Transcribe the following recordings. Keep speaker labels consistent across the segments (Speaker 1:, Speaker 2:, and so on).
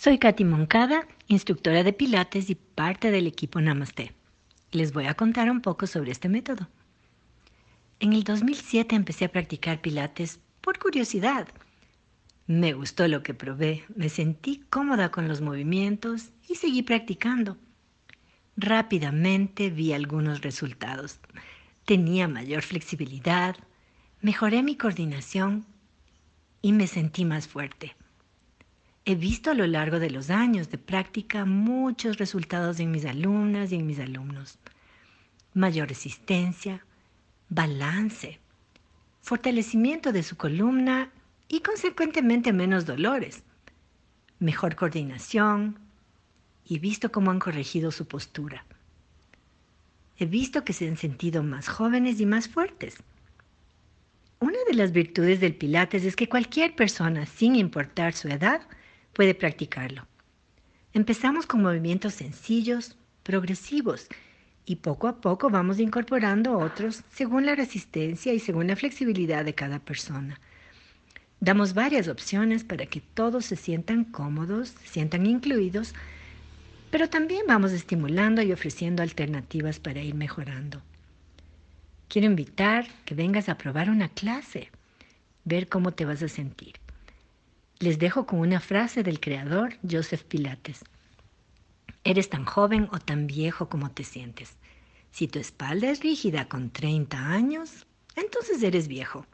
Speaker 1: Soy Katy Moncada, instructora de Pilates y parte del equipo Namaste. Les voy a contar un poco sobre este método. En el 2007 empecé a practicar Pilates por curiosidad. Me gustó lo que probé, me sentí cómoda con los movimientos y seguí practicando. Rápidamente vi algunos resultados. Tenía mayor flexibilidad, mejoré mi coordinación y me sentí más fuerte. He visto a lo largo de los años de práctica muchos resultados en mis alumnas y en mis alumnos. Mayor resistencia, balance, fortalecimiento de su columna y consecuentemente menos dolores, mejor coordinación y visto cómo han corregido su postura. He visto que se han sentido más jóvenes y más fuertes. Una de las virtudes del Pilates es que cualquier persona, sin importar su edad, puede practicarlo. Empezamos con movimientos sencillos, progresivos, y poco a poco vamos incorporando otros según la resistencia y según la flexibilidad de cada persona. Damos varias opciones para que todos se sientan cómodos, se sientan incluidos, pero también vamos estimulando y ofreciendo alternativas para ir mejorando. Quiero invitar que vengas a probar una clase, ver cómo te vas a sentir. Les dejo con una frase del creador Joseph Pilates. Eres tan joven o tan viejo como te sientes. Si tu espalda es rígida con 30 años, entonces eres viejo.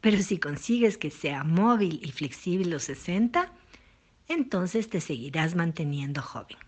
Speaker 1: Pero si consigues que sea móvil y flexible los 60, entonces te seguirás manteniendo joven.